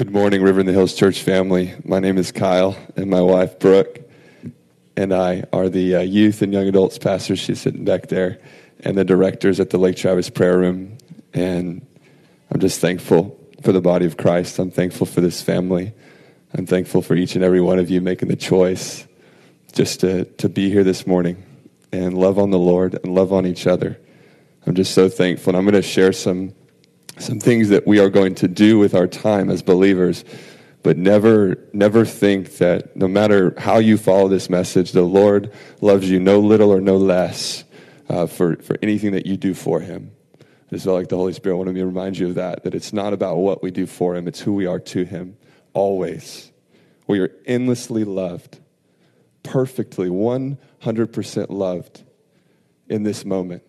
Good morning, River in the Hills Church family. My name is Kyle, and my wife, Brooke, and I are the uh, youth and young adults pastors. She's sitting back there, and the directors at the Lake Travis Prayer Room. And I'm just thankful for the body of Christ. I'm thankful for this family. I'm thankful for each and every one of you making the choice just to, to be here this morning and love on the Lord and love on each other. I'm just so thankful. And I'm going to share some some things that we are going to do with our time as believers but never never think that no matter how you follow this message the lord loves you no little or no less uh, for, for anything that you do for him. I just felt like the holy spirit wanted me to remind you of that that it's not about what we do for him it's who we are to him always. We are endlessly loved perfectly 100% loved in this moment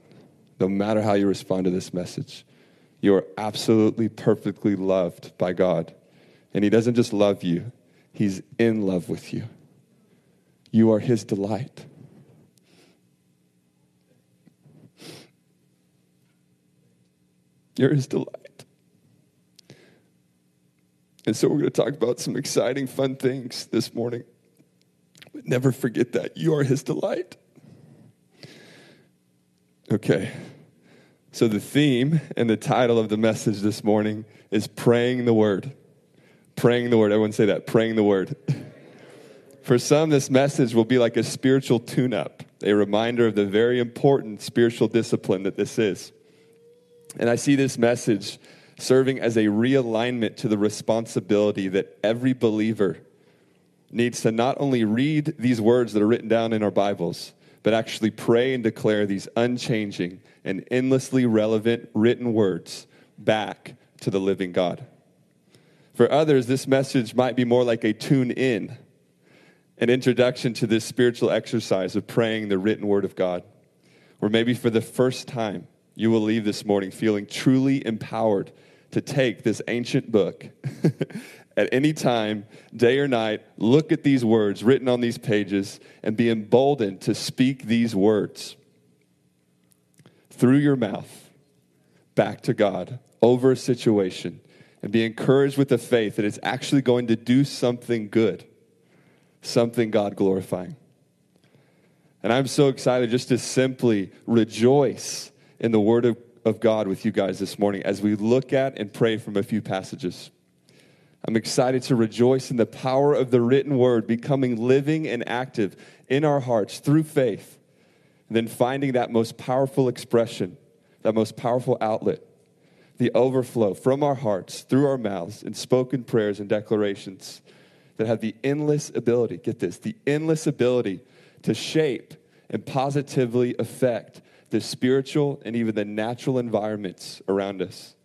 no matter how you respond to this message you are absolutely perfectly loved by God. And He doesn't just love you, He's in love with you. You are His delight. You're His delight. And so we're going to talk about some exciting, fun things this morning. But never forget that you are His delight. Okay. So, the theme and the title of the message this morning is Praying the Word. Praying the Word. Everyone say that. Praying the Word. For some, this message will be like a spiritual tune up, a reminder of the very important spiritual discipline that this is. And I see this message serving as a realignment to the responsibility that every believer needs to not only read these words that are written down in our Bibles, but actually pray and declare these unchanging and endlessly relevant written words back to the living God. For others, this message might be more like a tune in, an introduction to this spiritual exercise of praying the written word of God. Or maybe for the first time, you will leave this morning feeling truly empowered to take this ancient book at any time, day or night, look at these words written on these pages and be emboldened to speak these words through your mouth back to God over a situation and be encouraged with the faith that it's actually going to do something good, something God glorifying. And I'm so excited just to simply rejoice in the Word of, of God with you guys this morning as we look at and pray from a few passages. I'm excited to rejoice in the power of the written word becoming living and active in our hearts through faith, and then finding that most powerful expression, that most powerful outlet, the overflow from our hearts through our mouths in spoken prayers and declarations that have the endless ability, get this, the endless ability to shape and positively affect the spiritual and even the natural environments around us.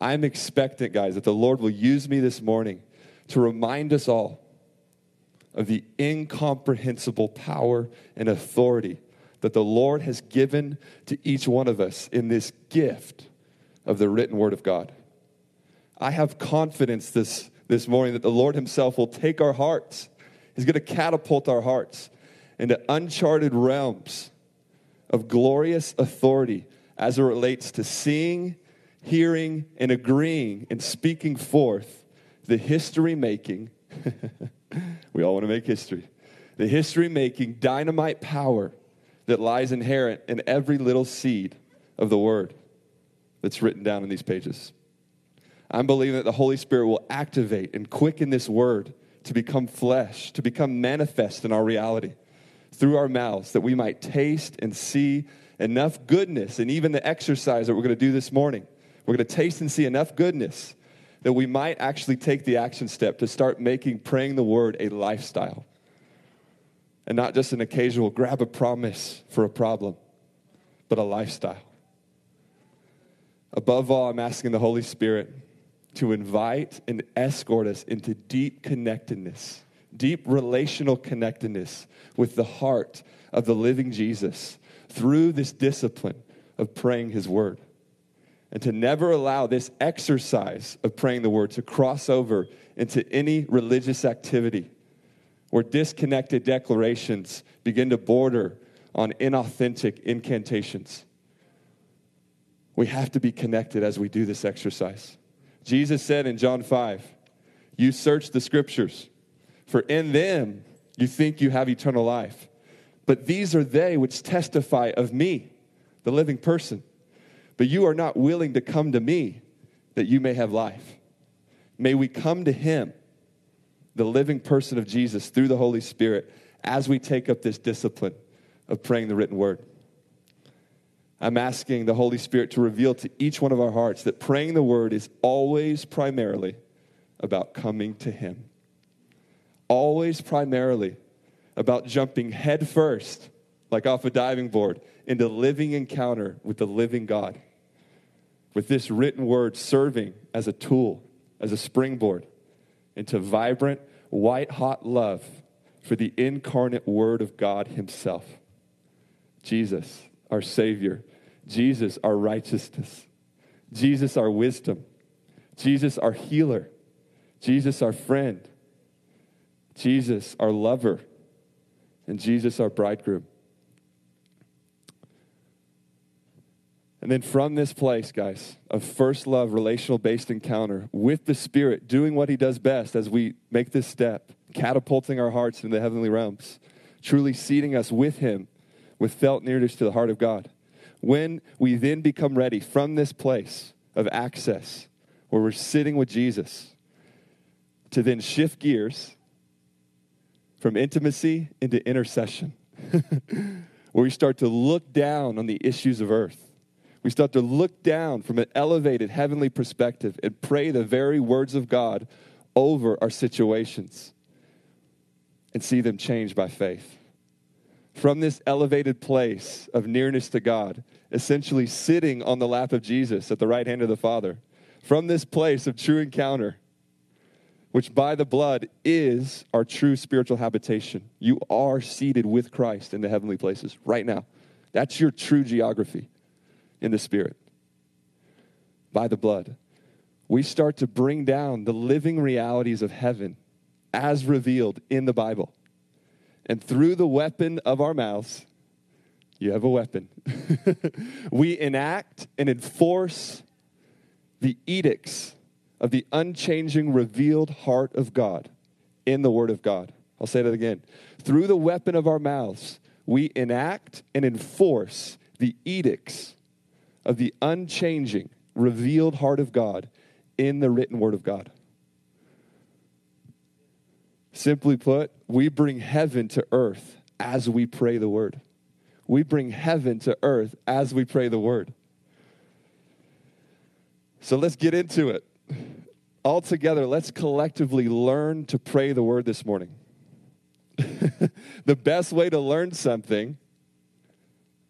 I'm expectant, guys, that the Lord will use me this morning to remind us all of the incomprehensible power and authority that the Lord has given to each one of us in this gift of the written word of God. I have confidence this, this morning that the Lord Himself will take our hearts, He's going to catapult our hearts into uncharted realms of glorious authority as it relates to seeing hearing and agreeing and speaking forth the history making, we all want to make history, the history making dynamite power that lies inherent in every little seed of the word that's written down in these pages. I'm believing that the Holy Spirit will activate and quicken this word to become flesh, to become manifest in our reality through our mouths, that we might taste and see enough goodness and even the exercise that we're going to do this morning we're going to taste and see enough goodness that we might actually take the action step to start making praying the word a lifestyle and not just an occasional grab a promise for a problem, but a lifestyle. Above all, I'm asking the Holy Spirit to invite and escort us into deep connectedness, deep relational connectedness with the heart of the living Jesus through this discipline of praying his word and to never allow this exercise of praying the word to cross over into any religious activity where disconnected declarations begin to border on inauthentic incantations. We have to be connected as we do this exercise. Jesus said in John 5 You search the scriptures, for in them you think you have eternal life. But these are they which testify of me, the living person. But you are not willing to come to me that you may have life. May we come to him, the living person of Jesus, through the Holy Spirit as we take up this discipline of praying the written word. I'm asking the Holy Spirit to reveal to each one of our hearts that praying the word is always primarily about coming to Him. Always primarily about jumping headfirst, like off a diving board, into living encounter with the living God. With this written word serving as a tool, as a springboard into vibrant, white hot love for the incarnate Word of God Himself. Jesus, our Savior. Jesus, our righteousness. Jesus, our wisdom. Jesus, our healer. Jesus, our friend. Jesus, our lover. And Jesus, our bridegroom. And then from this place, guys, of first love, relational based encounter with the Spirit, doing what He does best as we make this step, catapulting our hearts into the heavenly realms, truly seating us with Him with felt nearness to the heart of God. When we then become ready from this place of access, where we're sitting with Jesus, to then shift gears from intimacy into intercession, where we start to look down on the issues of earth we start to look down from an elevated heavenly perspective and pray the very words of God over our situations and see them change by faith. From this elevated place of nearness to God, essentially sitting on the lap of Jesus at the right hand of the Father, from this place of true encounter, which by the blood is our true spiritual habitation. You are seated with Christ in the heavenly places right now. That's your true geography in the Spirit by the blood. We start to bring down the living realities of heaven as revealed in the Bible. And through the weapon of our mouths, you have a weapon. we enact and enforce the edicts of the unchanging, revealed heart of God in the Word of God. I'll say that again. Through the weapon of our mouths, we enact and enforce the edicts of the unchanging, revealed heart of God in the written word of God. Simply put, we bring heaven to earth as we pray the word. We bring heaven to earth as we pray the word. So let's get into it. All together, let's collectively learn to pray the word this morning. the best way to learn something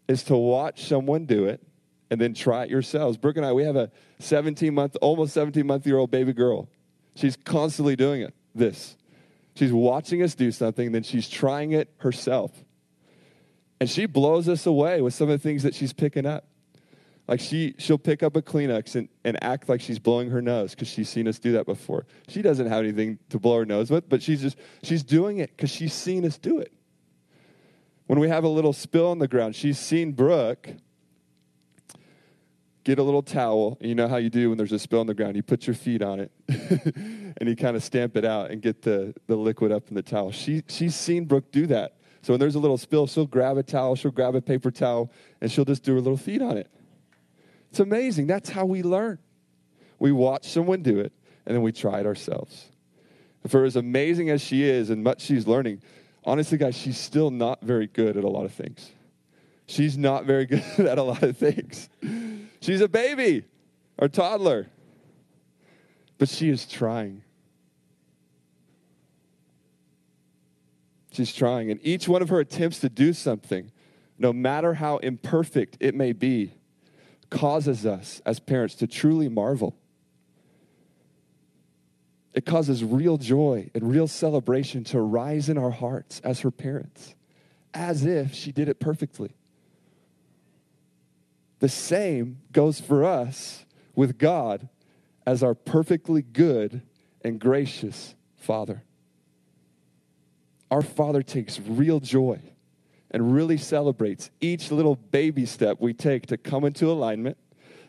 is to watch someone do it and then try it yourselves. Brooke and I, we have a 17 month, almost 17 month year old baby girl. She's constantly doing it, this. She's watching us do something, then she's trying it herself. And she blows us away with some of the things that she's picking up. Like she, she'll pick up a Kleenex and, and act like she's blowing her nose because she's seen us do that before. She doesn't have anything to blow her nose with, but she's just, she's doing it because she's seen us do it. When we have a little spill on the ground, she's seen Brooke get a little towel. And you know how you do when there's a spill on the ground. You put your feet on it and you kind of stamp it out and get the, the liquid up in the towel. She, she's seen Brooke do that. So when there's a little spill, she'll grab a towel, she'll grab a paper towel, and she'll just do her little feet on it. It's amazing. That's how we learn. We watch someone do it, and then we try it ourselves. For as amazing as she is and much she's learning, honestly, guys, she's still not very good at a lot of things. She's not very good at a lot of things. She's a baby or toddler, but she is trying. She's trying. And each one of her attempts to do something, no matter how imperfect it may be, causes us as parents to truly marvel. It causes real joy and real celebration to rise in our hearts as her parents, as if she did it perfectly. The same goes for us with God as our perfectly good and gracious Father. Our Father takes real joy and really celebrates each little baby step we take to come into alignment,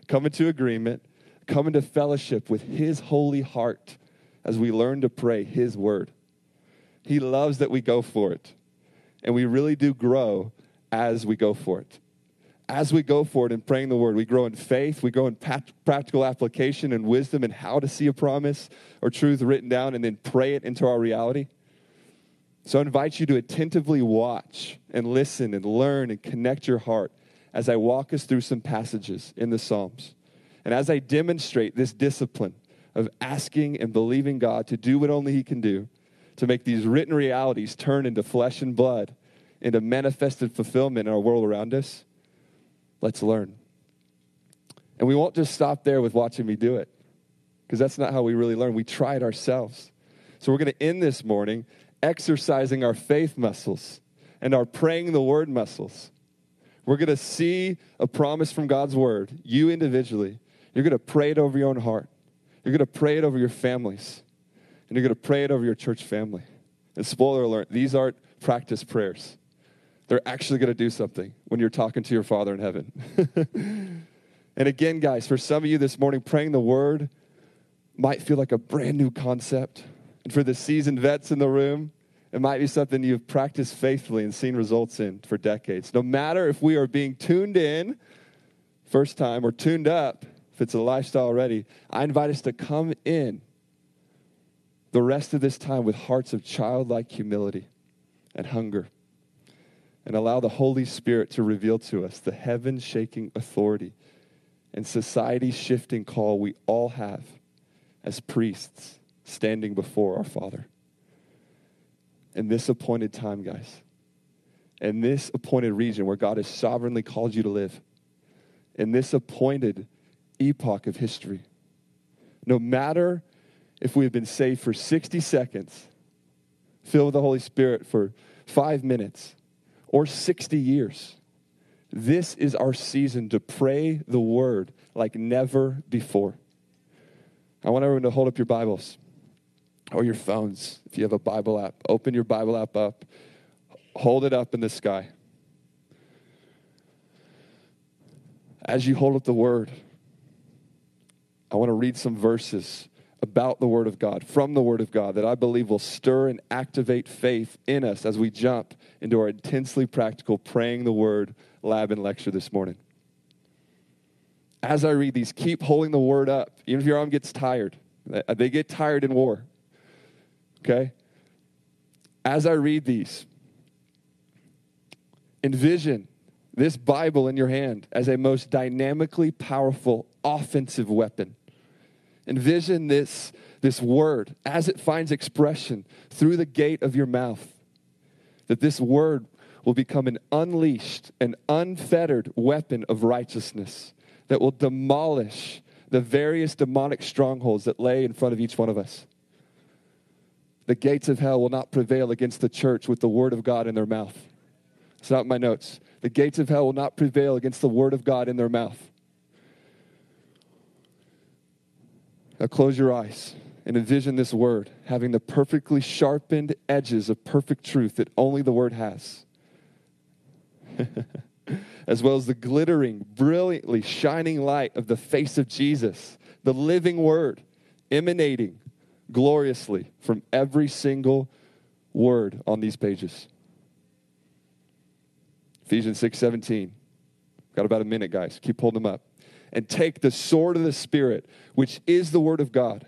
come into agreement, come into fellowship with His holy heart as we learn to pray His word. He loves that we go for it. And we really do grow as we go for it. As we go for it in praying the word, we grow in faith, we grow in pat- practical application and wisdom and how to see a promise or truth written down and then pray it into our reality. So I invite you to attentively watch and listen and learn and connect your heart as I walk us through some passages in the Psalms. And as I demonstrate this discipline of asking and believing God to do what only He can do, to make these written realities turn into flesh and blood, into manifested fulfillment in our world around us, let's learn. And we won't just stop there with watching me do it, because that's not how we really learn. We try it ourselves. So we're going to end this morning exercising our faith muscles and our praying the word muscles. We're going to see a promise from God's word, you individually. You're going to pray it over your own heart. You're going to pray it over your families. And you're going to pray it over your church family. And spoiler alert, these aren't practice prayers. They're actually going to do something when you're talking to your Father in heaven. and again, guys, for some of you this morning, praying the word might feel like a brand new concept. And for the seasoned vets in the room, it might be something you've practiced faithfully and seen results in for decades. No matter if we are being tuned in first time or tuned up, if it's a lifestyle already, I invite us to come in the rest of this time with hearts of childlike humility and hunger and allow the Holy Spirit to reveal to us the heaven shaking authority and society shifting call we all have as priests standing before our Father. In this appointed time, guys, in this appointed region where God has sovereignly called you to live, in this appointed epoch of history, no matter if we have been saved for 60 seconds, filled with the Holy Spirit for five minutes, or 60 years. This is our season to pray the word like never before. I want everyone to hold up your Bibles or your phones. If you have a Bible app, open your Bible app up, hold it up in the sky. As you hold up the word, I want to read some verses about the Word of God, from the Word of God, that I believe will stir and activate faith in us as we jump into our intensely practical praying the Word lab and lecture this morning. As I read these, keep holding the Word up, even if your arm gets tired. Uh, they get tired in war. Okay? As I read these, envision this Bible in your hand as a most dynamically powerful offensive weapon Envision this, this word as it finds expression through the gate of your mouth. That this word will become an unleashed and unfettered weapon of righteousness that will demolish the various demonic strongholds that lay in front of each one of us. The gates of hell will not prevail against the church with the word of God in their mouth. It's not in my notes. The gates of hell will not prevail against the word of God in their mouth. Now close your eyes and envision this word having the perfectly sharpened edges of perfect truth that only the word has. as well as the glittering, brilliantly shining light of the face of Jesus, the living word emanating gloriously from every single word on these pages. Ephesians 6 17. Got about a minute, guys. Keep holding them up and take the sword of the Spirit, which is the Word of God.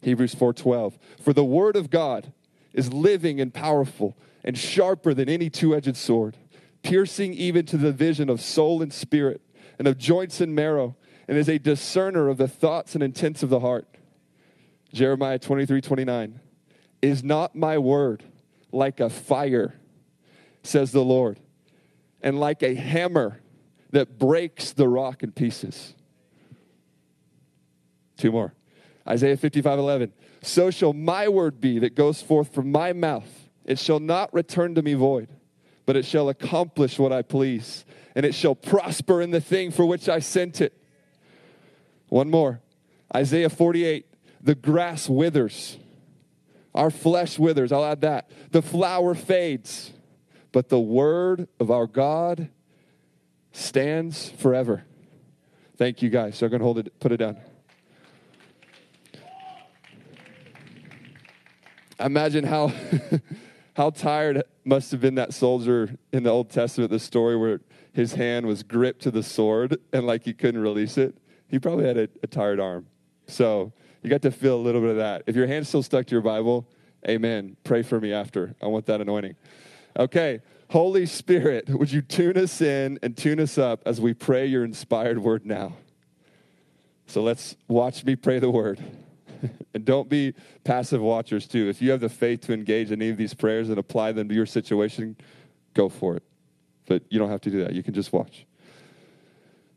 Hebrews 4:12. For the Word of God is living and powerful and sharper than any two-edged sword, piercing even to the vision of soul and spirit and of joints and marrow, and is a discerner of the thoughts and intents of the heart. Jeremiah 23, 29. Is not my word like a fire, says the Lord, and like a hammer that breaks the rock in pieces. Two more. Isaiah 55 11. So shall my word be that goes forth from my mouth. It shall not return to me void, but it shall accomplish what I please, and it shall prosper in the thing for which I sent it. One more. Isaiah 48. The grass withers, our flesh withers. I'll add that. The flower fades, but the word of our God stands forever. Thank you guys. So I'm going to hold it, put it down. Imagine how how tired must have been that soldier in the Old Testament, the story where his hand was gripped to the sword and like he couldn't release it. He probably had a, a tired arm. So you got to feel a little bit of that. If your hand's still stuck to your Bible, amen. Pray for me after. I want that anointing. Okay. Holy Spirit, would you tune us in and tune us up as we pray your inspired word now? So let's watch me pray the word. and don't be passive watchers, too. If you have the faith to engage in any of these prayers and apply them to your situation, go for it. But you don't have to do that. You can just watch.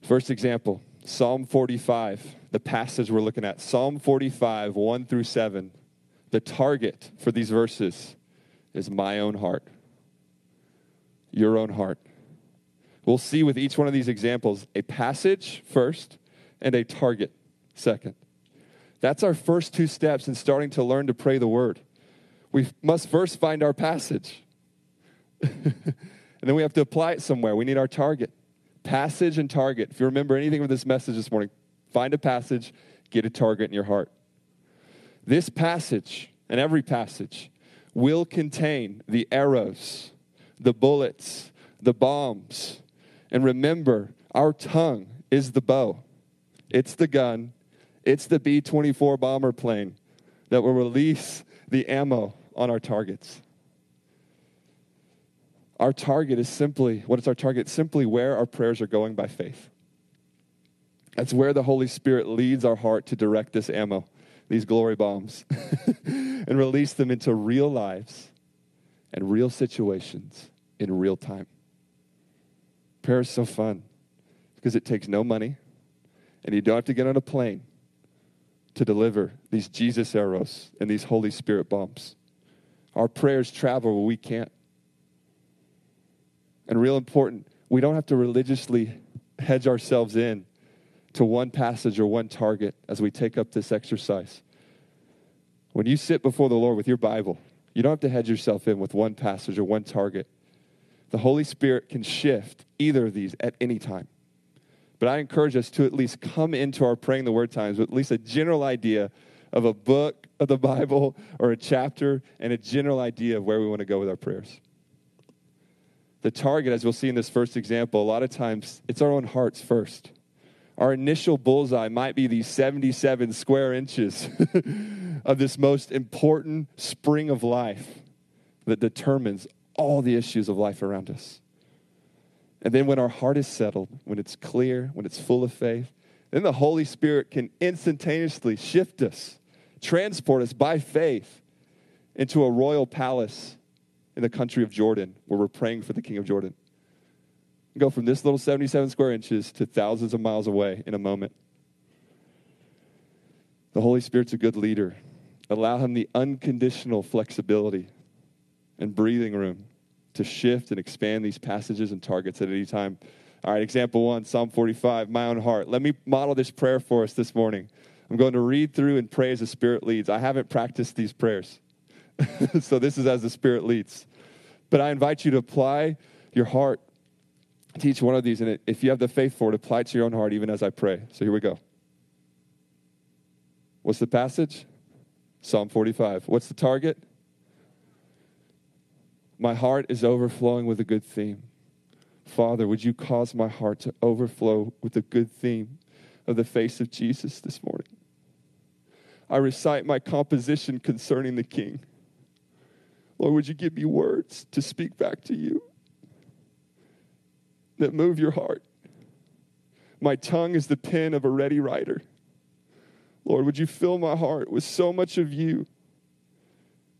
First example Psalm 45, the passage we're looking at. Psalm 45, 1 through 7. The target for these verses is my own heart your own heart. We'll see with each one of these examples a passage first and a target second. That's our first two steps in starting to learn to pray the word. We must first find our passage. and then we have to apply it somewhere. We need our target. Passage and target. If you remember anything from this message this morning, find a passage, get a target in your heart. This passage and every passage will contain the arrows the bullets, the bombs. And remember, our tongue is the bow, it's the gun, it's the B 24 bomber plane that will release the ammo on our targets. Our target is simply, what is our target? Simply where our prayers are going by faith. That's where the Holy Spirit leads our heart to direct this ammo, these glory bombs, and release them into real lives and real situations in real time. Prayer is so fun because it takes no money and you don't have to get on a plane to deliver these Jesus arrows and these Holy Spirit bombs. Our prayers travel where we can't. And real important, we don't have to religiously hedge ourselves in to one passage or one target as we take up this exercise. When you sit before the Lord with your Bible, you don't have to hedge yourself in with one passage or one target. The Holy Spirit can shift either of these at any time. But I encourage us to at least come into our praying the word times with at least a general idea of a book of the Bible or a chapter and a general idea of where we want to go with our prayers. The target, as we'll see in this first example, a lot of times it's our own hearts first. Our initial bullseye might be these 77 square inches of this most important spring of life that determines all the issues of life around us. And then when our heart is settled, when it's clear, when it's full of faith, then the Holy Spirit can instantaneously shift us, transport us by faith into a royal palace in the country of Jordan where we're praying for the king of Jordan. Go from this little 77 square inches to thousands of miles away in a moment. The Holy Spirit's a good leader. Allow him the unconditional flexibility and breathing room to shift and expand these passages and targets at any time. All right, example one, Psalm 45, my own heart. Let me model this prayer for us this morning. I'm going to read through and pray as the Spirit leads. I haven't practiced these prayers, so this is as the Spirit leads. But I invite you to apply your heart to each one of these. And if you have the faith for it, apply it to your own heart even as I pray. So here we go. What's the passage? Psalm 45. What's the target? My heart is overflowing with a good theme. Father, would you cause my heart to overflow with a good theme of the face of Jesus this morning? I recite my composition concerning the King. Lord, would you give me words to speak back to you that move your heart? My tongue is the pen of a ready writer. Lord, would you fill my heart with so much of you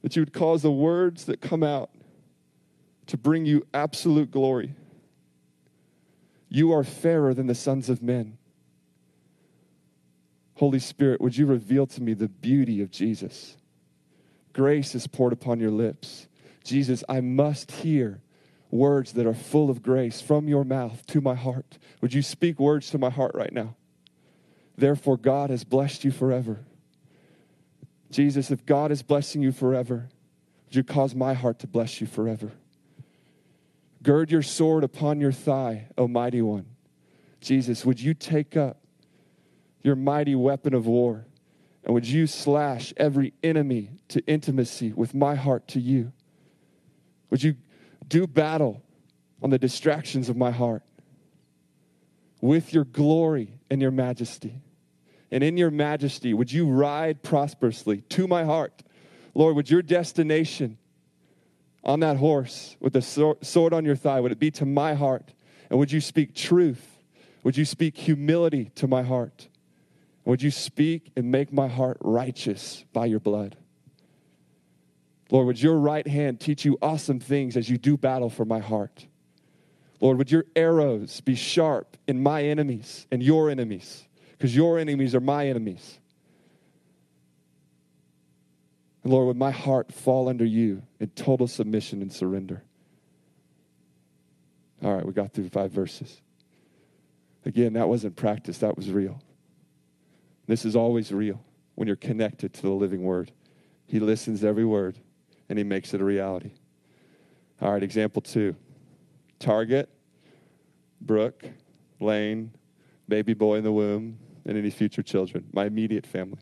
that you would cause the words that come out to bring you absolute glory. You are fairer than the sons of men. Holy Spirit, would you reveal to me the beauty of Jesus? Grace is poured upon your lips. Jesus, I must hear words that are full of grace from your mouth to my heart. Would you speak words to my heart right now? Therefore, God has blessed you forever. Jesus, if God is blessing you forever, would you cause my heart to bless you forever? Gird your sword upon your thigh, O mighty one. Jesus, would you take up your mighty weapon of war And would you slash every enemy to intimacy with my heart to you? Would you do battle on the distractions of my heart with your glory and your majesty? And in your majesty, would you ride prosperously to my heart? Lord, would your destination on that horse with the sword on your thigh, would it be to my heart? And would you speak truth? Would you speak humility to my heart? Would you speak and make my heart righteous by your blood? Lord, would your right hand teach you awesome things as you do battle for my heart? Lord, would your arrows be sharp in my enemies and your enemies? Because your enemies are my enemies. And Lord, would my heart fall under you in total submission and surrender? All right, we got through five verses. Again, that wasn't practice, that was real. This is always real when you're connected to the living word. He listens to every word and he makes it a reality. All right, example two Target, Brooke, Lane, baby boy in the womb, and any future children, my immediate family.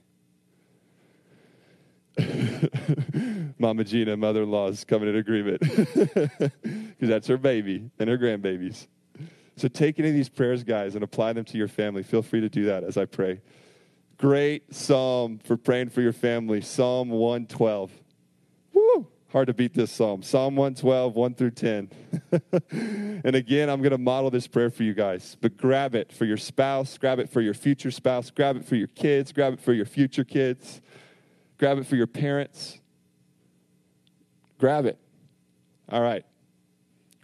Mama Gina, mother in law, is coming in agreement because that's her baby and her grandbabies. So take any of these prayers, guys, and apply them to your family. Feel free to do that as I pray. Great psalm for praying for your family Psalm 112. Woo! Hard to beat this psalm. Psalm 112, 1 through 10. and again, I'm going to model this prayer for you guys. But grab it for your spouse, grab it for your future spouse, grab it for your kids, grab it for your future kids, grab it for your parents. Grab it. All right.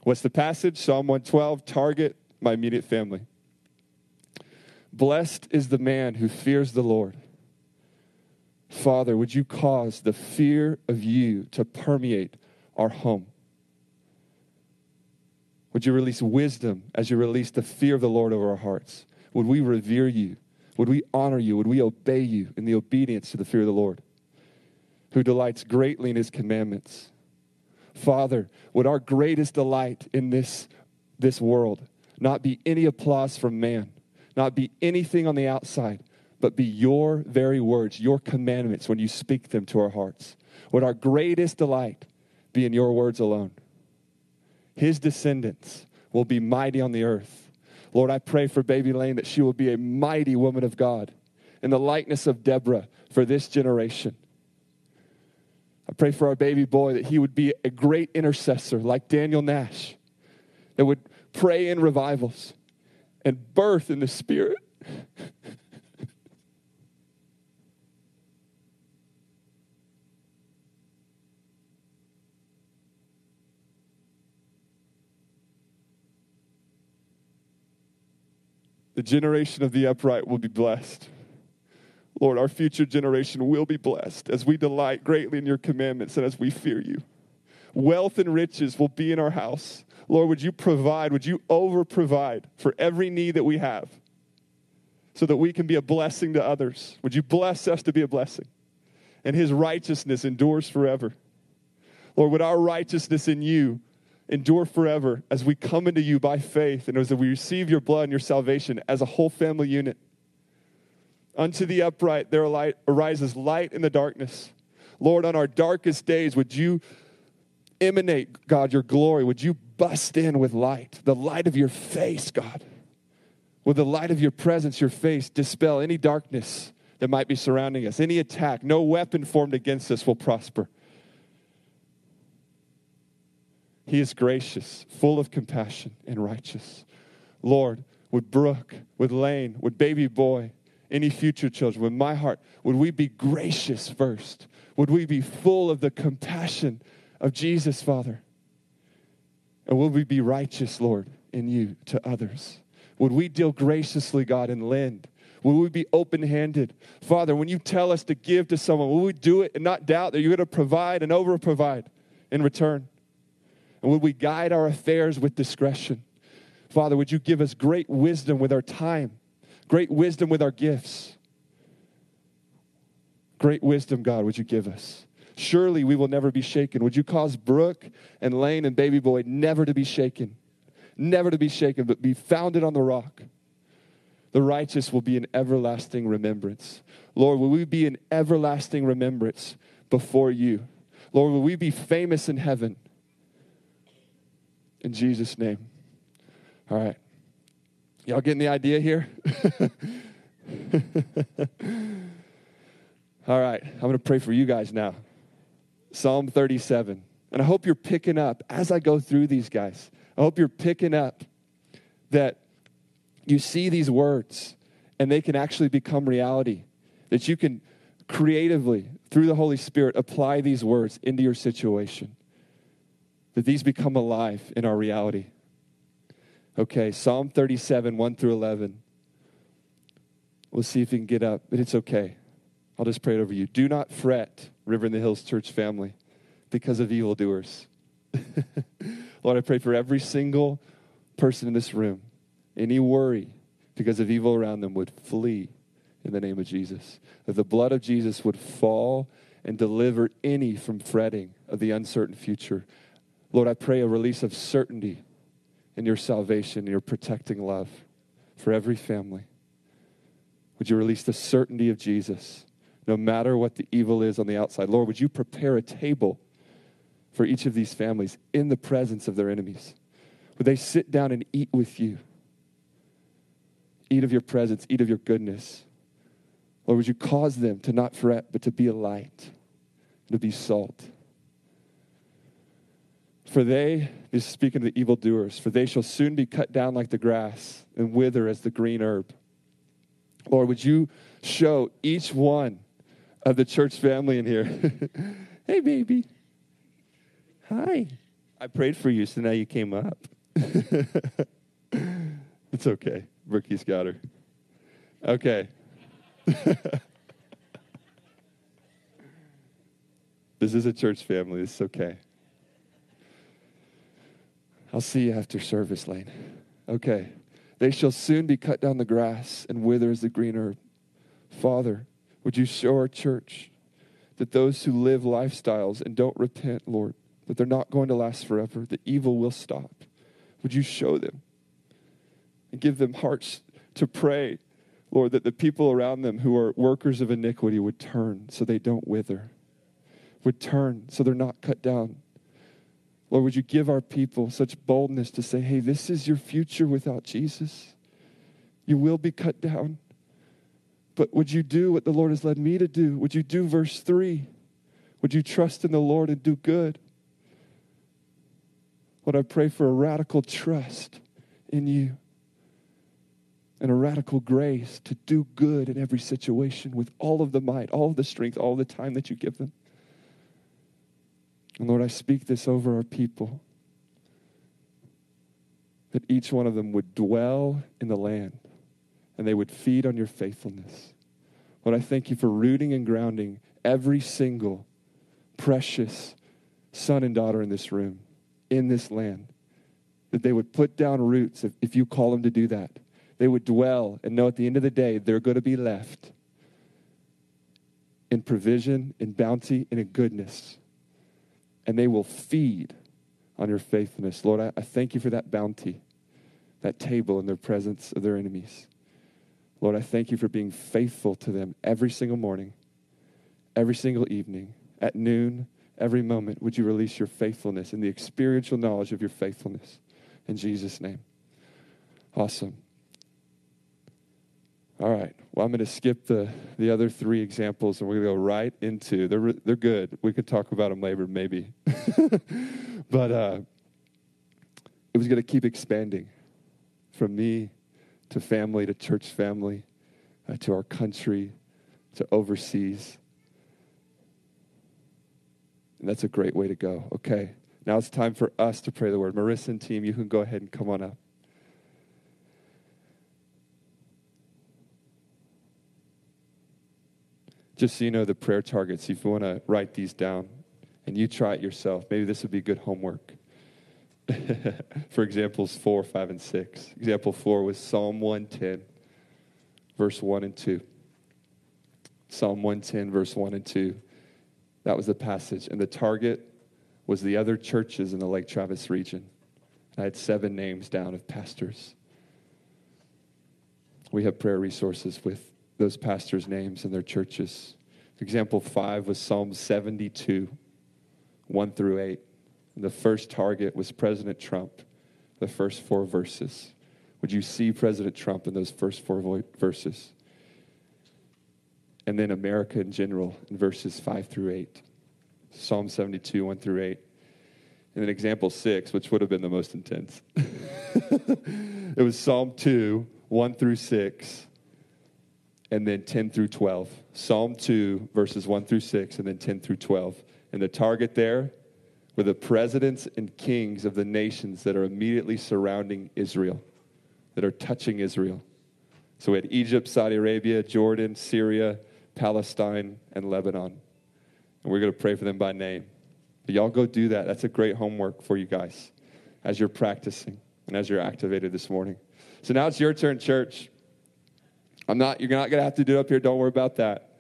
What's the passage? Psalm 112, target my immediate family. Blessed is the man who fears the Lord. Father, would you cause the fear of you to permeate our home? Would you release wisdom as you release the fear of the Lord over our hearts? Would we revere you? Would we honor you? Would we obey you in the obedience to the fear of the Lord, who delights greatly in his commandments? Father, would our greatest delight in this, this world not be any applause from man, not be anything on the outside, but be your very words, your commandments when you speak them to our hearts. Would our greatest delight be in your words alone? His descendants will be mighty on the earth. Lord, I pray for baby Lane that she will be a mighty woman of God in the likeness of Deborah for this generation. I pray for our baby boy that he would be a great intercessor like Daniel Nash, that would pray in revivals and birth in the Spirit. The generation of the upright will be blessed. Lord, our future generation will be blessed as we delight greatly in your commandments and as we fear you. Wealth and riches will be in our house. Lord, would you provide, would you over provide for every need that we have so that we can be a blessing to others? Would you bless us to be a blessing? And his righteousness endures forever. Lord, would our righteousness in you endure forever as we come into you by faith and as we receive your blood and your salvation as a whole family unit? Unto the upright there arises light in the darkness. Lord, on our darkest days, would you emanate, God, your glory? Would you bust in with light, the light of your face, God? With the light of your presence, your face, dispel any darkness that might be surrounding us, any attack. No weapon formed against us will prosper. He is gracious, full of compassion, and righteous. Lord, with Brooke, with Lane, with baby boy, any future children, with my heart, would we be gracious first? Would we be full of the compassion of Jesus, Father? And will we be righteous, Lord, in you to others? Would we deal graciously, God, and lend? Will we be open handed? Father, when you tell us to give to someone, will we do it and not doubt that you're going to provide and over provide in return? And would we guide our affairs with discretion? Father, would you give us great wisdom with our time Great wisdom with our gifts. Great wisdom, God, would you give us? Surely we will never be shaken. Would you cause Brooke and Lane and Baby Boy never to be shaken? Never to be shaken, but be founded on the rock. the righteous will be an everlasting remembrance. Lord, will we be an everlasting remembrance before you? Lord, will we be famous in heaven? In Jesus' name. All right. Y'all getting the idea here? All right. I'm going to pray for you guys now. Psalm 37. And I hope you're picking up as I go through these guys. I hope you're picking up that you see these words and they can actually become reality. That you can creatively, through the Holy Spirit, apply these words into your situation. That these become alive in our reality. Okay, Psalm 37, 1 through 11. We'll see if you can get up, but it's okay. I'll just pray it over you. Do not fret, River in the Hills Church family, because of evildoers. Lord, I pray for every single person in this room. Any worry because of evil around them would flee in the name of Jesus. That the blood of Jesus would fall and deliver any from fretting of the uncertain future. Lord, I pray a release of certainty in your salvation, your protecting love for every family. Would you release the certainty of Jesus, no matter what the evil is on the outside? Lord, would you prepare a table for each of these families in the presence of their enemies? Would they sit down and eat with you? Eat of your presence, eat of your goodness. Lord, would you cause them to not fret, but to be a light, to be salt? For they, is speaking to the evildoers, for they shall soon be cut down like the grass and wither as the green herb. Lord, would you show each one of the church family in here, hey, baby. Hi. I prayed for you, so now you came up. it's okay. Ricky's got her. Okay. this is a church family. It's okay. I'll see you after service, Lane. Okay. They shall soon be cut down the grass and wither as the green herb. Father, would you show our church that those who live lifestyles and don't repent, Lord, that they're not going to last forever, that evil will stop? Would you show them and give them hearts to pray, Lord, that the people around them who are workers of iniquity would turn so they don't wither, would turn so they're not cut down Lord, would you give our people such boldness to say, hey, this is your future without Jesus? You will be cut down. But would you do what the Lord has led me to do? Would you do verse 3? Would you trust in the Lord and do good? Lord, I pray for a radical trust in you and a radical grace to do good in every situation with all of the might, all of the strength, all the time that you give them. And Lord, I speak this over our people that each one of them would dwell in the land and they would feed on your faithfulness. Lord, I thank you for rooting and grounding every single precious son and daughter in this room, in this land, that they would put down roots if, if you call them to do that. They would dwell and know at the end of the day they're going to be left in provision, in bounty, and in goodness and they will feed on your faithfulness. Lord, I, I thank you for that bounty, that table in their presence of their enemies. Lord, I thank you for being faithful to them every single morning, every single evening, at noon, every moment. Would you release your faithfulness and the experiential knowledge of your faithfulness? In Jesus' name. Awesome. All right. Well, I'm going to skip the, the other three examples and we're going to go right into they're they're good. We could talk about them later, maybe. but uh, it was going to keep expanding from me to family to church family uh, to our country to overseas. And that's a great way to go. Okay. Now it's time for us to pray the word. Marissa and team, you can go ahead and come on up. Just so you know the prayer targets, if you want to write these down and you try it yourself, maybe this would be good homework. For examples 4, 5, and 6. Example 4 was Psalm 110, verse 1 and 2. Psalm 110, verse 1 and 2. That was the passage. And the target was the other churches in the Lake Travis region. I had seven names down of pastors. we have prayer resources with those pastors' names and their churches. Example five was Psalm 72, 1 through 8. The first target was President Trump, the first four verses. Would you see President Trump in those first four verses? And then America in general in verses 5 through 8. Psalm 72, 1 through 8. And then example 6, which would have been the most intense. it was Psalm 2, 1 through 6, and then 10 through 12. Psalm 2, verses 1 through 6, and then 10 through 12. And the target there were the presidents and kings of the nations that are immediately surrounding Israel, that are touching Israel. So we had Egypt, Saudi Arabia, Jordan, Syria, Palestine, and Lebanon. And we're going to pray for them by name. But y'all go do that. That's a great homework for you guys as you're practicing and as you're activated this morning. So now it's your turn, church. I'm not, you're not going to have to do it up here. Don't worry about that.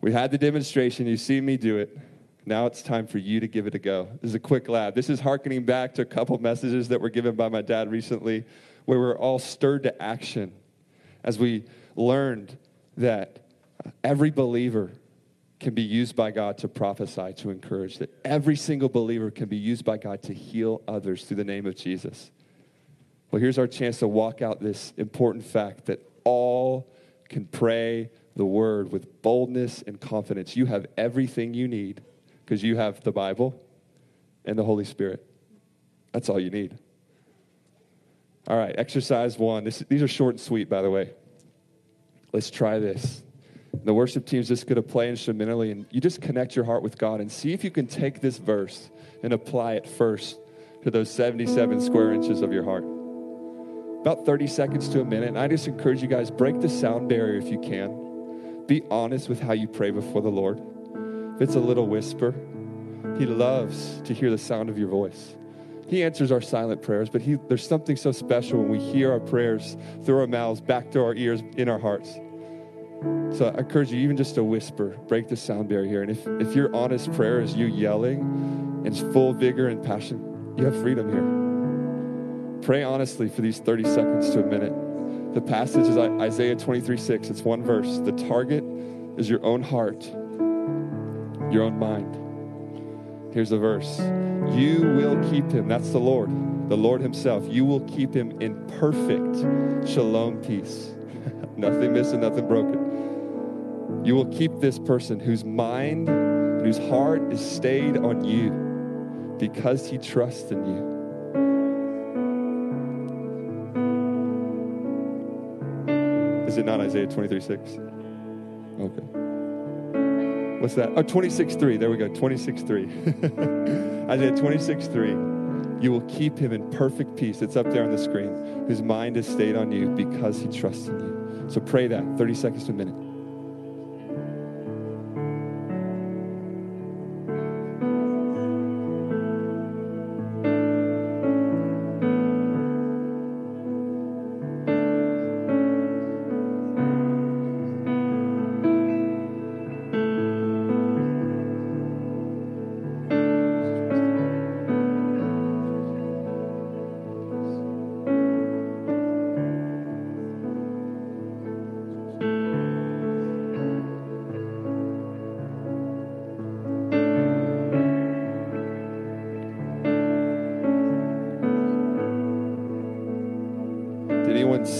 We had the demonstration. You see me do it. Now it's time for you to give it a go. This is a quick lab. This is harkening back to a couple messages that were given by my dad recently, where we're all stirred to action as we learned that every believer can be used by God to prophesy, to encourage, that every single believer can be used by God to heal others through the name of Jesus. Well, here's our chance to walk out this important fact that all can pray the word with boldness and confidence. You have everything you need because you have the Bible and the Holy Spirit. That's all you need. All right, exercise one. This, these are short and sweet, by the way. Let's try this. The worship team's just going to play instrumentally, and you just connect your heart with God and see if you can take this verse and apply it first to those 77 square inches of your heart. About 30 seconds to a minute. And I just encourage you guys break the sound barrier if you can. Be honest with how you pray before the Lord. If it's a little whisper, He loves to hear the sound of your voice. He answers our silent prayers, but he, there's something so special when we hear our prayers through our mouths, back to our ears, in our hearts. So I encourage you, even just a whisper, break the sound barrier. And if, if your honest prayer is you yelling in full vigor and passion, you have freedom here. Pray honestly for these 30 seconds to a minute. The passage is Isaiah 23 6. It's one verse. The target is your own heart, your own mind. Here's the verse You will keep him. That's the Lord, the Lord Himself. You will keep him in perfect shalom peace. nothing missing, nothing broken. You will keep this person whose mind and whose heart is stayed on you because he trusts in you. Is it not Isaiah 23 6? Okay. What's that? Oh, 26 3. There we go. 26 3. Isaiah 26 3. You will keep him in perfect peace. It's up there on the screen. Whose mind is stayed on you because he trusts in you. So pray that 30 seconds to a minute.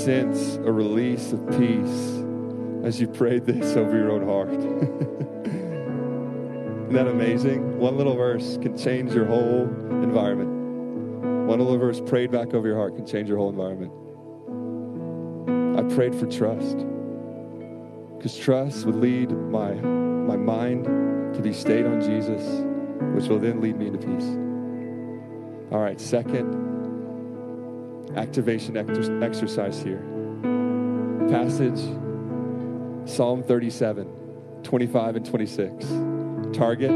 Sense a release of peace as you prayed this over your own heart. Isn't that amazing? One little verse can change your whole environment. One little verse prayed back over your heart can change your whole environment. I prayed for trust. Because trust would lead my, my mind to be stayed on Jesus, which will then lead me into peace. All right, second, activation exercise here. Passage Psalm 37, 25 and 26. Target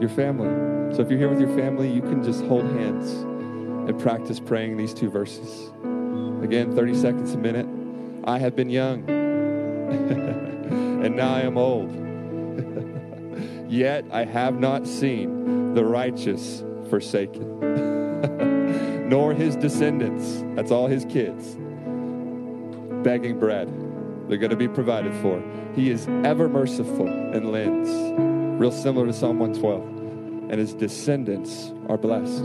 your family. So if you're here with your family, you can just hold hands and practice praying these two verses. Again, 30 seconds a minute. I have been young, and now I am old. Yet I have not seen the righteous forsaken nor his descendants. That's all his kids. begging bread. They're going to be provided for. He is ever merciful and lends, real similar to Psalm 112. And his descendants are blessed.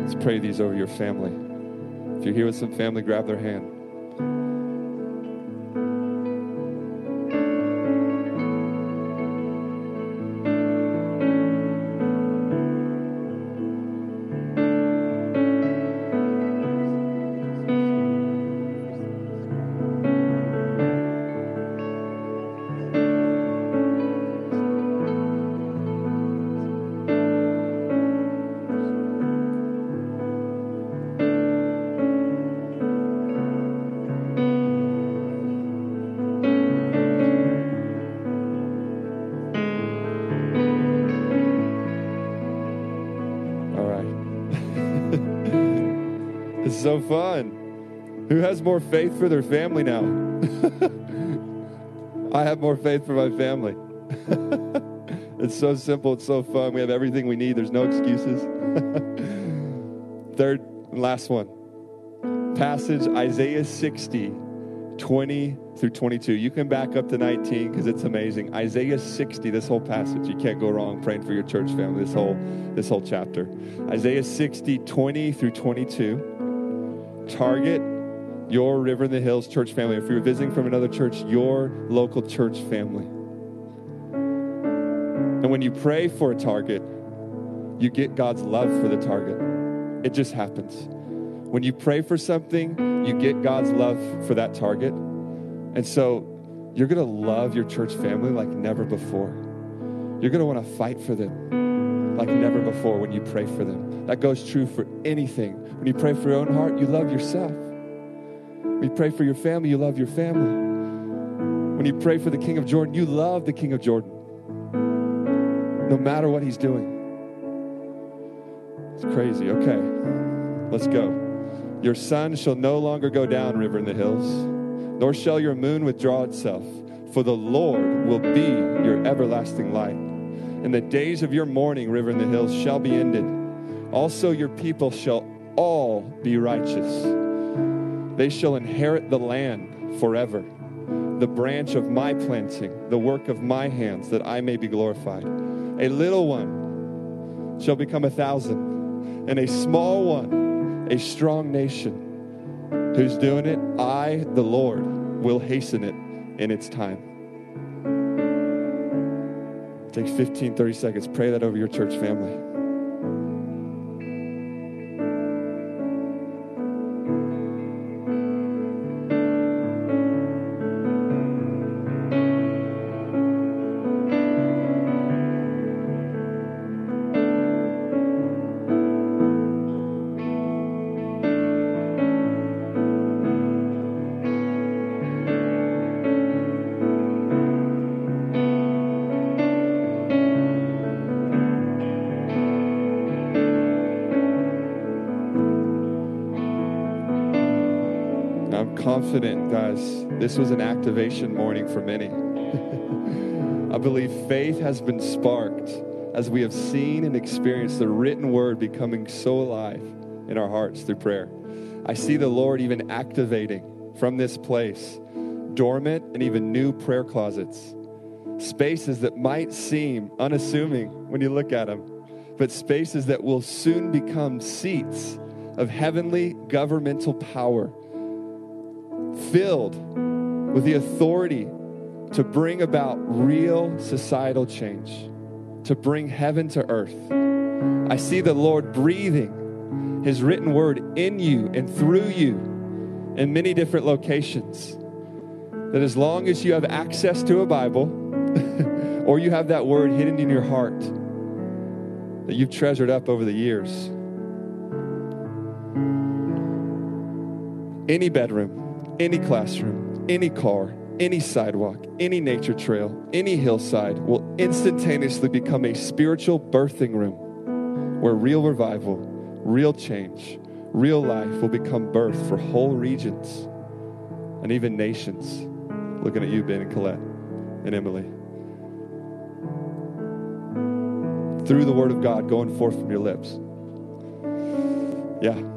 Let's pray these over your family. If you're here with some family, grab their hand. Fun. Who has more faith for their family now? I have more faith for my family. it's so simple. It's so fun. We have everything we need. There's no excuses. Third and last one passage Isaiah 60, 20 through 22. You can back up to 19 because it's amazing. Isaiah 60, this whole passage. You can't go wrong praying for your church family, this whole, this whole chapter. Isaiah 60, 20 through 22. Target your River in the Hills church family. If you're visiting from another church, your local church family. And when you pray for a target, you get God's love for the target. It just happens. When you pray for something, you get God's love for that target. And so you're going to love your church family like never before. You're going to want to fight for them like never before when you pray for them. That goes true for anything. When you pray for your own heart, you love yourself. When you pray for your family, you love your family. When you pray for the King of Jordan, you love the King of Jordan. No matter what he's doing. It's crazy. Okay, let's go. Your sun shall no longer go down, river in the hills, nor shall your moon withdraw itself, for the Lord will be your everlasting light. And the days of your mourning, river in the hills, shall be ended. Also, your people shall all be righteous. They shall inherit the land forever, the branch of my planting, the work of my hands, that I may be glorified. A little one shall become a thousand, and a small one, a strong nation. Who's doing it? I, the Lord, will hasten it in its time. Take 15, 30 seconds. Pray that over your church family. This was an activation morning for many. I believe faith has been sparked as we have seen and experienced the written word becoming so alive in our hearts through prayer. I see the Lord even activating from this place dormant and even new prayer closets, spaces that might seem unassuming when you look at them, but spaces that will soon become seats of heavenly governmental power filled with the authority to bring about real societal change, to bring heaven to earth. I see the Lord breathing His written word in you and through you in many different locations. That as long as you have access to a Bible or you have that word hidden in your heart that you've treasured up over the years, any bedroom, any classroom, any car, any sidewalk, any nature trail, any hillside will instantaneously become a spiritual birthing room where real revival, real change, real life will become birth for whole regions and even nations. Looking at you, Ben and Colette and Emily. Through the word of God going forth from your lips. Yeah.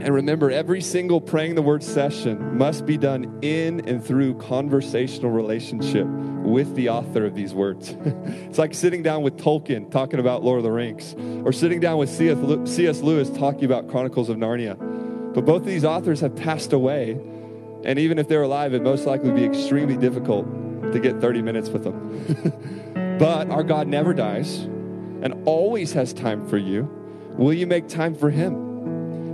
And remember, every single praying the word session must be done in and through conversational relationship with the author of these words. it's like sitting down with Tolkien talking about Lord of the Rings, or sitting down with C.S. Lewis talking about Chronicles of Narnia. But both of these authors have passed away, and even if they're alive, it'd most likely be extremely difficult to get 30 minutes with them. but our God never dies and always has time for you. Will you make time for Him?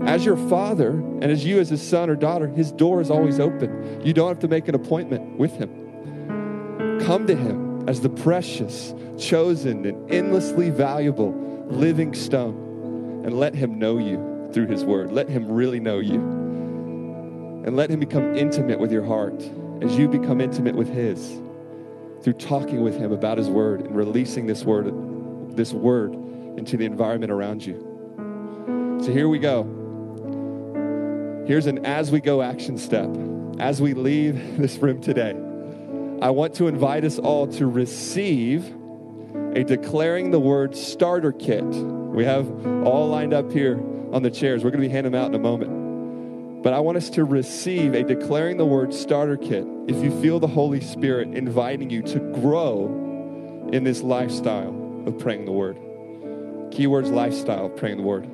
As your father and as you as his son or daughter, his door is always open. You don't have to make an appointment with him. Come to him as the precious, chosen, and endlessly valuable living stone and let him know you through his word. Let him really know you. And let him become intimate with your heart as you become intimate with his through talking with him about his word and releasing this word this word into the environment around you. So here we go. Here's an as we go action step. As we leave this room today, I want to invite us all to receive a declaring the word starter kit. We have all lined up here on the chairs. We're going to be handing them out in a moment. But I want us to receive a declaring the word starter kit if you feel the Holy Spirit inviting you to grow in this lifestyle of praying the word. Keywords lifestyle praying the word.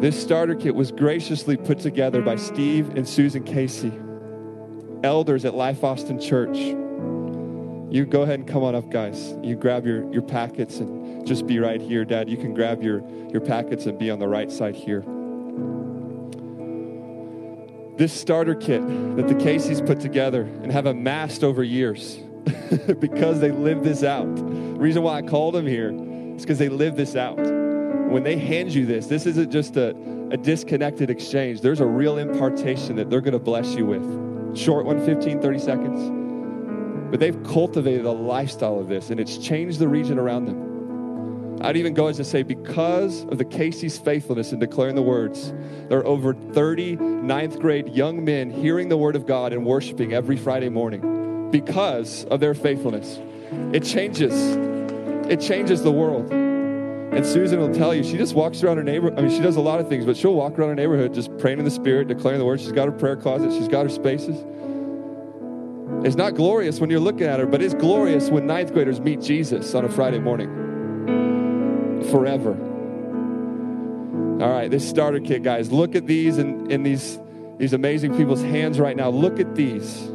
This starter kit was graciously put together by Steve and Susan Casey, elders at Life Austin Church. You go ahead and come on up, guys. You grab your, your packets and just be right here. Dad, you can grab your, your packets and be on the right side here. This starter kit that the Caseys put together and have amassed over years because they live this out. The reason why I called them here is because they live this out when they hand you this, this isn't just a, a disconnected exchange. There's a real impartation that they're going to bless you with. Short one, 15, 30 seconds. But they've cultivated a lifestyle of this, and it's changed the region around them. I'd even go as to say, because of the Casey's faithfulness in declaring the words, there are over 30 ninth grade young men hearing the word of God and worshiping every Friday morning because of their faithfulness. It changes. It changes the world. And Susan will tell you, she just walks around her neighborhood. I mean, she does a lot of things, but she'll walk around her neighborhood just praying in the Spirit, declaring the word. She's got her prayer closet, she's got her spaces. It's not glorious when you're looking at her, but it's glorious when ninth graders meet Jesus on a Friday morning. Forever. All right, this starter kit, guys. Look at these in, in these, these amazing people's hands right now. Look at these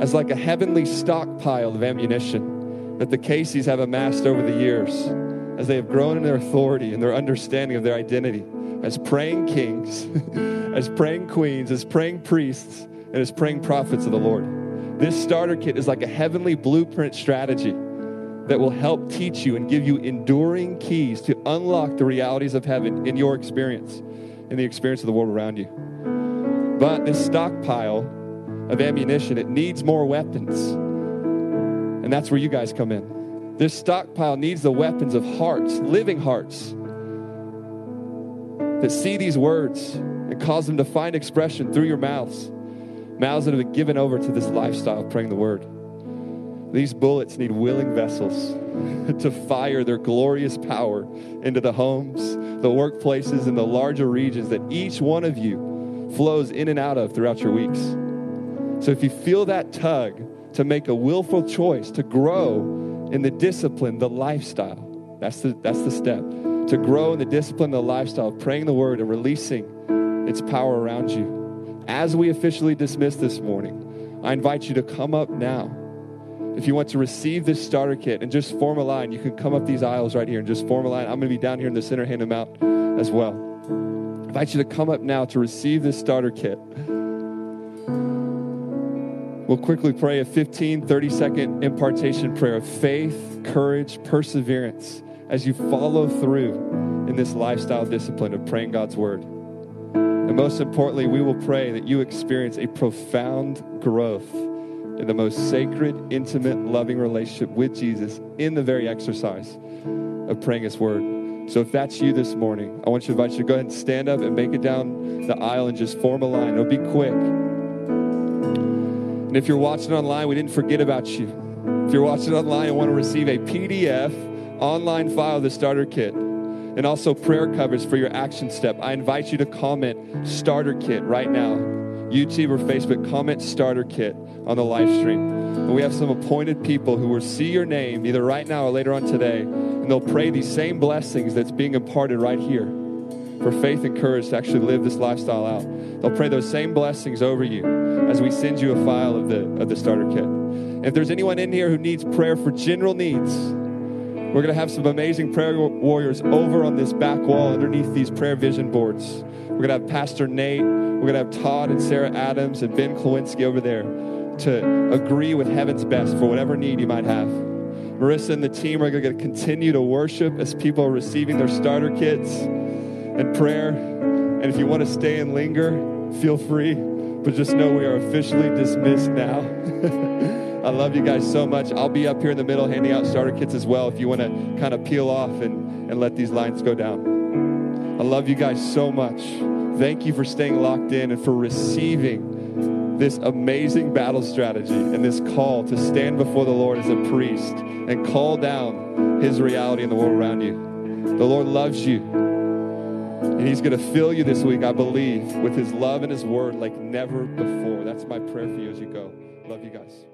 as like a heavenly stockpile of ammunition that the Caseys have amassed over the years as they have grown in their authority and their understanding of their identity as praying kings, as praying queens, as praying priests, and as praying prophets of the Lord. This starter kit is like a heavenly blueprint strategy that will help teach you and give you enduring keys to unlock the realities of heaven in your experience, in the experience of the world around you. But this stockpile of ammunition, it needs more weapons. And that's where you guys come in. This stockpile needs the weapons of hearts, living hearts, that see these words and cause them to find expression through your mouths. Mouths that have been given over to this lifestyle of praying the word. These bullets need willing vessels to fire their glorious power into the homes, the workplaces, and the larger regions that each one of you flows in and out of throughout your weeks. So if you feel that tug to make a willful choice to grow in the discipline, the lifestyle. That's the, that's the step. To grow in the discipline, the lifestyle praying the word and releasing its power around you. As we officially dismiss this morning, I invite you to come up now. If you want to receive this starter kit and just form a line, you can come up these aisles right here and just form a line. I'm going to be down here in the center, hand them out as well. I invite you to come up now to receive this starter kit. We'll quickly pray a 15, 30 second impartation prayer of faith, courage, perseverance as you follow through in this lifestyle discipline of praying God's word. And most importantly, we will pray that you experience a profound growth in the most sacred, intimate, loving relationship with Jesus in the very exercise of praying His word. So if that's you this morning, I want you to invite you to go ahead and stand up and make it down the aisle and just form a line. It'll be quick. And if you're watching online, we didn't forget about you. If you're watching online and want to receive a PDF online file of the starter kit, and also prayer covers for your action step. I invite you to comment starter kit right now. YouTube or Facebook, comment starter kit on the live stream. And we have some appointed people who will see your name either right now or later on today, and they'll pray these same blessings that's being imparted right here for faith and courage to actually live this lifestyle out. They'll pray those same blessings over you as we send you a file of the, of the starter kit. If there's anyone in here who needs prayer for general needs, we're going to have some amazing prayer warriors over on this back wall underneath these prayer vision boards. We're going to have Pastor Nate, we're going to have Todd and Sarah Adams and Ben Klawinski over there to agree with heaven's best for whatever need you might have. Marissa and the team are going to continue to worship as people are receiving their starter kits and prayer. And if you want to stay and linger, feel free. But just know we are officially dismissed now. I love you guys so much. I'll be up here in the middle handing out starter kits as well if you want to kind of peel off and, and let these lines go down. I love you guys so much. Thank you for staying locked in and for receiving this amazing battle strategy and this call to stand before the Lord as a priest and call down his reality in the world around you. The Lord loves you. And he's going to fill you this week, I believe, with his love and his word like never before. That's my prayer for you as you go. Love you guys.